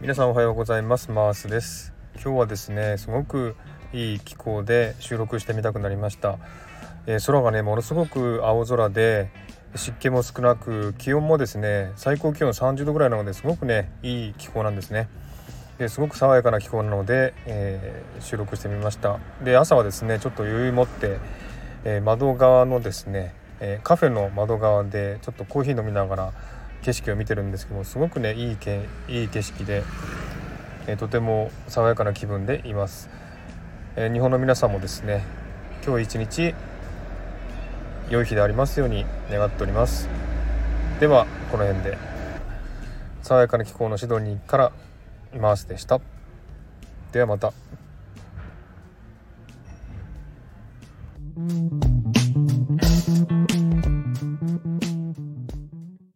皆さんおはようございます。マースです。今日はですねすごくいい気候で収録してみたくなりました、えー、空がねものすごく青空で湿気も少なく気温もですね最高気温30度ぐらいなのですごくねいい気候なんですね。ですごく爽やかな気候なので、えー、収録してみました。で朝はですねちょっと余裕持って、えー、窓側のですね、えカフェの窓側でちょっとコーヒー飲みながら景色を見てるんですけどもすごくねいいけいい景色で、えとても爽やかな気分でいます、え日本の皆さんもですね今日一日良い日でありますように願っております。ではこの辺で。爽やかな気候のシドニーからマースでした。ではまた。